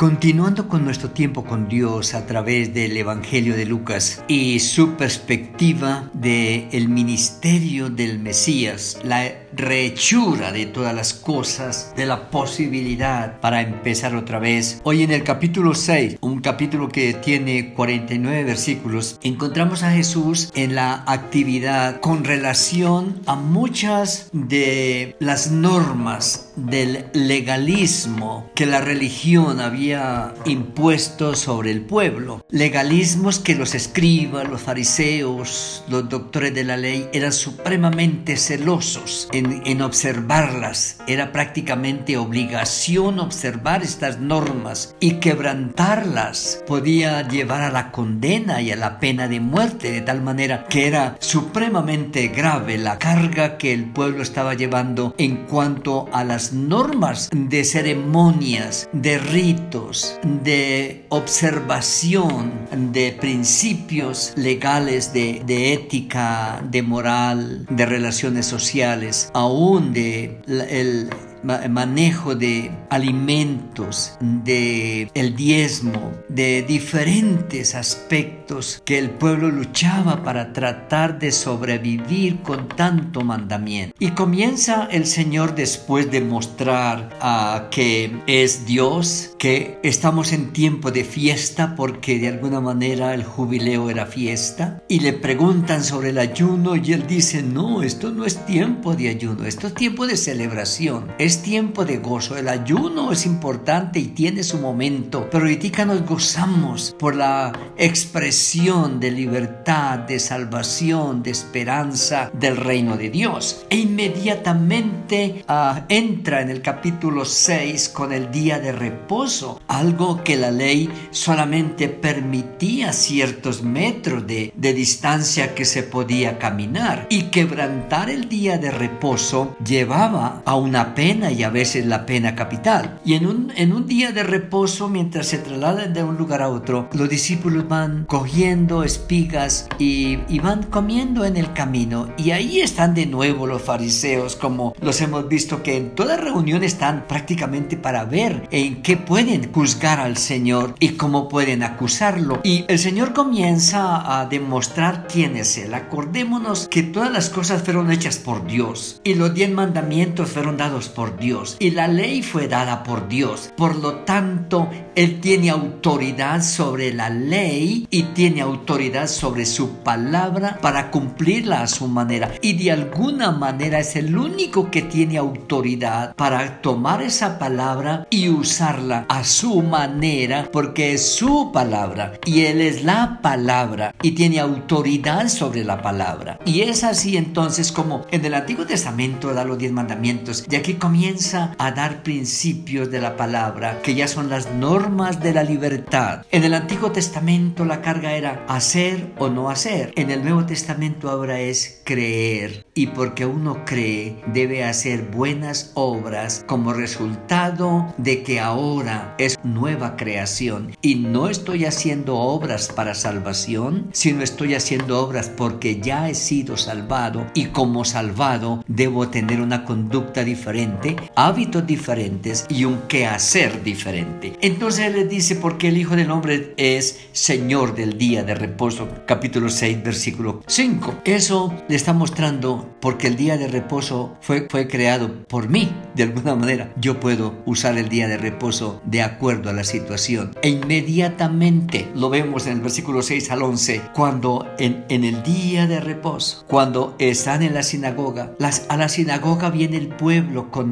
Continuando con nuestro tiempo con Dios a través del Evangelio de Lucas y su perspectiva de el ministerio del Mesías, la rehechura de todas las cosas, de la posibilidad para empezar otra vez. Hoy en el capítulo 6, un capítulo que tiene 49 versículos, encontramos a Jesús en la actividad con relación a muchas de las normas del legalismo que la religión había impuesto sobre el pueblo. Legalismos que los escribas, los fariseos, los doctores de la ley eran supremamente celosos observarlas. Era prácticamente obligación observar estas normas y quebrantarlas podía llevar a la condena y a la pena de muerte, de tal manera que era supremamente grave la carga que el pueblo estaba llevando en cuanto a las normas de ceremonias, de ritos, de observación, de principios legales de ética, de moral, de relaciones sociales aún de el manejo de alimentos, de el diezmo, de diferentes aspectos que el pueblo luchaba para tratar de sobrevivir con tanto mandamiento. Y comienza el Señor después de mostrar a que es Dios, que estamos en tiempo de fiesta porque de alguna manera el jubileo era fiesta y le preguntan sobre el ayuno y él dice, "No, esto no es tiempo de ayuno, esto es tiempo de celebración." Tiempo de gozo. El ayuno es importante y tiene su momento, pero ahorita nos gozamos por la expresión de libertad, de salvación, de esperanza del reino de Dios. E inmediatamente uh, entra en el capítulo 6 con el día de reposo, algo que la ley solamente permitía ciertos metros de, de distancia que se podía caminar. Y quebrantar el día de reposo llevaba a una pena y a veces la pena capital. Y en un, en un día de reposo, mientras se trasladan de un lugar a otro, los discípulos van cogiendo espigas y, y van comiendo en el camino. Y ahí están de nuevo los fariseos, como los hemos visto que en toda reunión están prácticamente para ver en qué pueden juzgar al Señor y cómo pueden acusarlo. Y el Señor comienza a demostrar quién es Él. Acordémonos que todas las cosas fueron hechas por Dios y los diez mandamientos fueron dados por Dios y la ley fue dada por Dios. Por lo tanto, Él tiene autoridad sobre la ley y tiene autoridad sobre su palabra para cumplirla a su manera. Y de alguna manera es el único que tiene autoridad para tomar esa palabra y usarla a su manera porque es su palabra y Él es la palabra y tiene autoridad sobre la palabra. Y es así entonces como en el Antiguo Testamento da los diez mandamientos y aquí comienza comienza a dar principios de la palabra, que ya son las normas de la libertad. En el Antiguo Testamento la carga era hacer o no hacer. En el Nuevo Testamento ahora es creer. Y porque uno cree, debe hacer buenas obras como resultado de que ahora es nueva creación. Y no estoy haciendo obras para salvación, sino estoy haciendo obras porque ya he sido salvado y como salvado debo tener una conducta diferente hábitos diferentes y un quehacer diferente. Entonces él le dice, porque el Hijo del Hombre es Señor del día de reposo, capítulo 6, versículo 5. Eso le está mostrando porque el día de reposo fue, fue creado por mí, de alguna manera. Yo puedo usar el día de reposo de acuerdo a la situación. E inmediatamente lo vemos en el versículo 6 al 11, cuando en, en el día de reposo, cuando están en la sinagoga, a la sinagoga viene el pueblo con.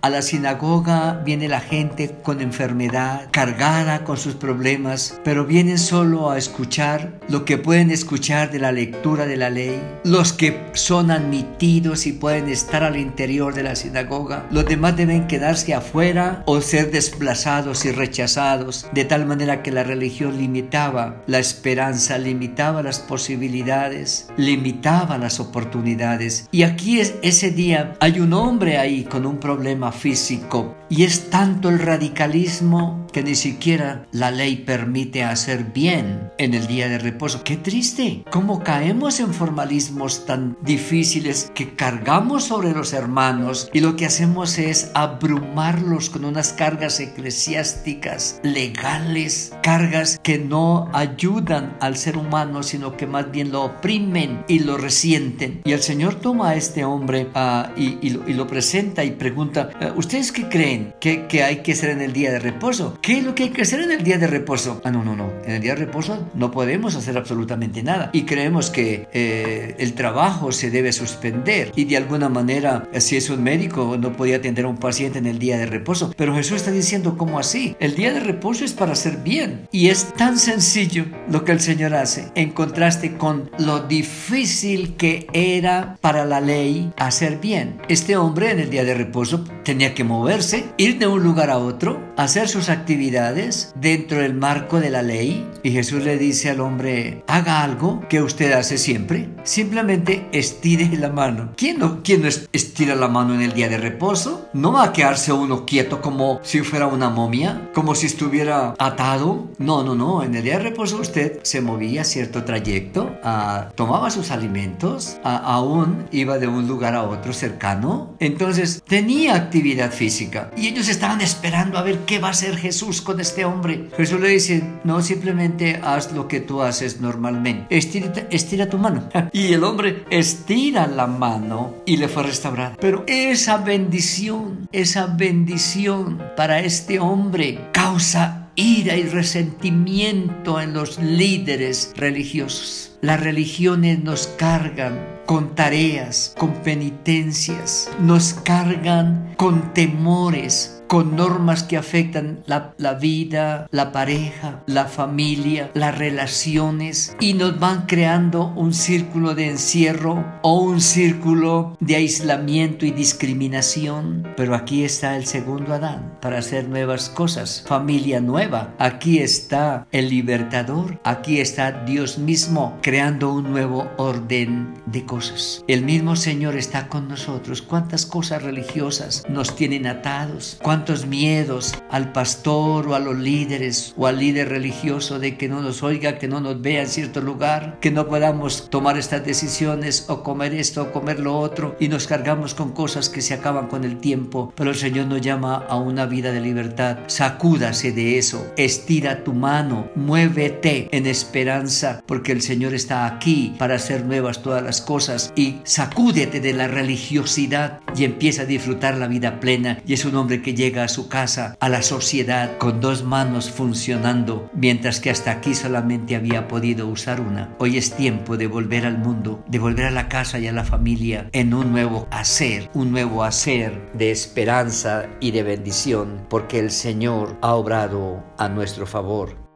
A la sinagoga viene la gente con enfermedad, cargada con sus problemas, pero vienen solo a escuchar lo que pueden escuchar de la lectura de la ley. Los que son admitidos y pueden estar al interior de la sinagoga, los demás deben quedarse afuera o ser desplazados y rechazados, de tal manera que la religión limitaba la esperanza, limitaba las posibilidades, limitaba las oportunidades. Y aquí es, ese día hay un hombre ahí con un problema físico y es tanto el radicalismo que ni siquiera la ley permite hacer bien en el día de reposo. Qué triste, cómo caemos en formalismos tan difíciles que cargamos sobre los hermanos y lo que hacemos es abrumarlos con unas cargas eclesiásticas, legales, cargas que no ayudan al ser humano, sino que más bien lo oprimen y lo resienten. Y el Señor toma a este hombre ah, y, lo, presenta y pregunta, ah, ¿ustedes qué creen que, que hay que hacer en el día de reposo? ¿Qué es lo que hay que hacer en el día de reposo? Ah, no, no, no. En el día de reposo no podemos hacer absolutamente nada. Y creemos que eh, el trabajo se debe suspender. Y de alguna manera, si es un médico, no podía atender a un paciente en el día de reposo. Pero Jesús está diciendo, ¿cómo así? El día de reposo es para hacer bien. Y es tan sencillo lo que el Señor hace, en contraste con lo difícil que era para la ley hacer bien. Este hombre en el día de reposo tenía que moverse, ir de un lugar a otro, hacer sus actividades dentro del marco de la ley. Y Jesús le dice al hombre, haga algo que usted hace siempre. Simplemente estire la mano. ¿Quién no, quién no estira la mano en el día de reposo? No va a quedarse uno quieto como si fuera una momia, como si estuviera atado. No, no, no. En el día de reposo usted se movía cierto trayecto, ah, tomaba sus alimentos, ah, aún iba de un lugar a otro cercano. Entonces tenía actividad física. Y ellos estaban esperando a ver qué va a hacer Jesús con este hombre. Jesús le dice, no, simplemente haz lo que tú haces normalmente. Estira, estira tu mano. y el hombre estira la mano y le fue restaurada. Pero esa bendición, esa bendición para este hombre causa ira y resentimiento en los líderes religiosos. Las religiones nos cargan con tareas, con penitencias, nos cargan con temores, con normas que afectan la, vida, la pareja, la familia, las relaciones y nos van creando un círculo de encierro o un círculo de aislamiento y discriminación. Pero aquí está el segundo Adán para hacer nuevas cosas, familia nueva. Aquí está el libertador, aquí está Dios mismo creando un nuevo orden de cosas. El mismo Señor está con nosotros. ¿Cuántas cosas religiosas nos tienen atados? Cuántos miedos al pastor o a los líderes o al líder religioso de que no nos oiga, que no nos vea en cierto lugar, que no podamos tomar estas decisiones o comer esto o comer lo otro y nos cargamos con cosas que se acaban con el tiempo. Pero el Señor nos llama a una vida de libertad. Sacúdase de eso, estira tu mano, muévete en esperanza porque el Señor está aquí para hacer nuevas todas las cosas y sacúdete de la religiosidad y empieza a disfrutar la vida plena y es un hombre que llega a su casa, a la sociedad, con dos manos funcionando, mientras que hasta aquí solamente había podido usar una. Hoy es tiempo de volver al mundo, de volver a la casa y a la familia en un nuevo hacer, un nuevo hacer de esperanza y de bendición, porque el Señor ha obrado a nuestro favor